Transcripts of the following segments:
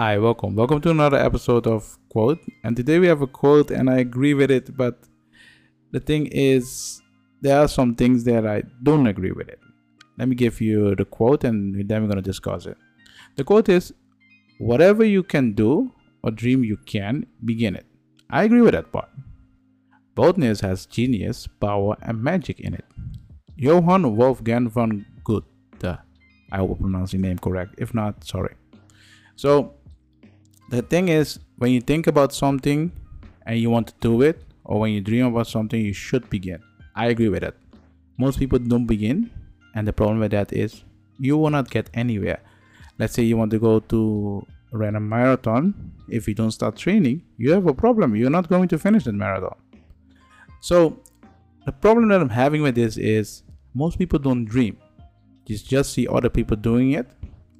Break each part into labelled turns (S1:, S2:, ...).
S1: Hi, welcome. Welcome to another episode of Quote. And today we have a quote, and I agree with it, but the thing is, there are some things that I don't agree with it. Let me give you the quote, and then we're going to discuss it. The quote is Whatever you can do or dream you can, begin it. I agree with that part. Boldness has genius, power, and magic in it. Johann Wolfgang von Goethe. I hope I pronounced the name correct. If not, sorry. So, the thing is, when you think about something and you want to do it, or when you dream about something, you should begin. I agree with that. Most people don't begin, and the problem with that is you will not get anywhere. Let's say you want to go to run a marathon. If you don't start training, you have a problem. You're not going to finish the marathon. So, the problem that I'm having with this is most people don't dream. You just see other people doing it,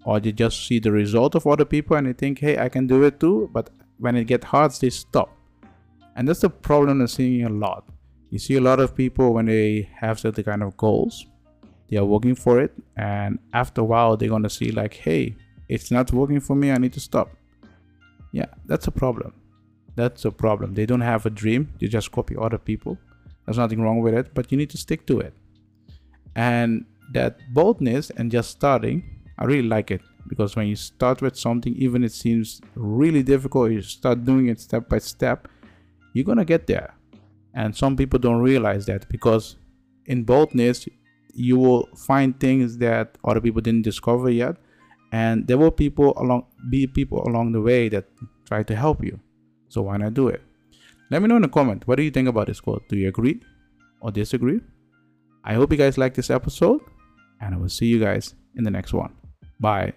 S1: or they just see the result of other people and they think, hey, I can do it too. But when it gets hard, they stop. And that's the problem I'm seeing a lot. You see a lot of people when they have certain kind of goals, they are working for it, and after a while, they're gonna see like, hey, it's not working for me. I need to stop. Yeah, that's a problem. That's a problem. They don't have a dream. They just copy other people. There's nothing wrong with it, but you need to stick to it. And that boldness and just starting, I really like it because when you start with something, even it seems really difficult, you start doing it step by step, you're gonna get there. And some people don't realize that because in boldness, you will find things that other people didn't discover yet, and there will people along be people along the way that try to help you. So why not do it? Let me know in the comment. What do you think about this quote? Do you agree or disagree? I hope you guys like this episode, and I will see you guys in the next one. Bye.